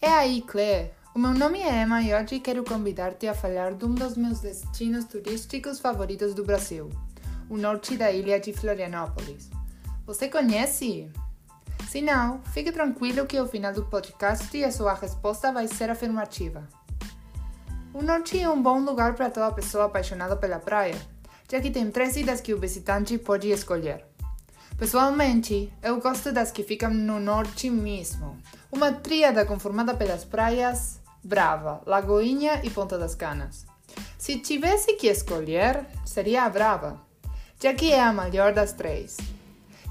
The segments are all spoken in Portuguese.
É aí, Claire. O meu nome é Emma e hoje quero convidar-te a falar de um dos meus destinos turísticos favoritos do Brasil, o norte da ilha de Florianópolis. Você conhece? Se não, fique tranquilo que ao final do podcast a sua resposta vai ser afirmativa. O norte é um bom lugar para toda pessoa apaixonada pela praia, já que tem três ilhas que o visitante pode escolher. Pessoalmente, eu gosto das que ficam no norte mesmo, uma tríada conformada pelas praias Brava, Lagoinha e Ponta das Canas. Se tivesse que escolher, seria a Brava, já que é a melhor das três.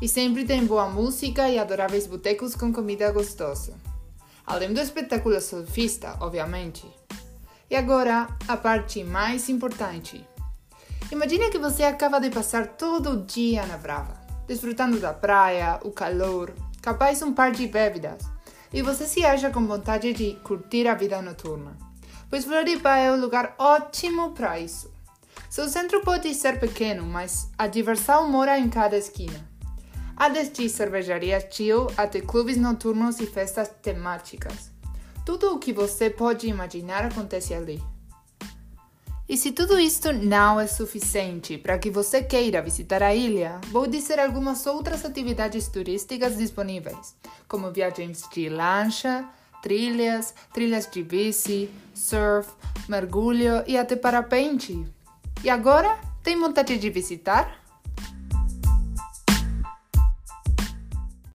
E sempre tem boa música e adoráveis botecos com comida gostosa. Além do espetáculo surfista, obviamente. E agora, a parte mais importante. Imagine que você acaba de passar todo o dia na Brava, desfrutando da praia, o calor, capaz um par de bebidas e você se acha com vontade de curtir a vida noturna. Pois Floripa é um lugar ótimo para isso. Seu centro pode ser pequeno, mas a diversão mora em cada esquina. Há desde cervejarias chill até clubes noturnos e festas temáticas. Tudo o que você pode imaginar acontece ali. E se tudo isto não é suficiente para que você queira visitar a ilha, vou dizer algumas outras atividades turísticas disponíveis, como viagens de lancha, trilhas, trilhas de bici, surf, mergulho e até parapente. E agora, tem vontade de visitar?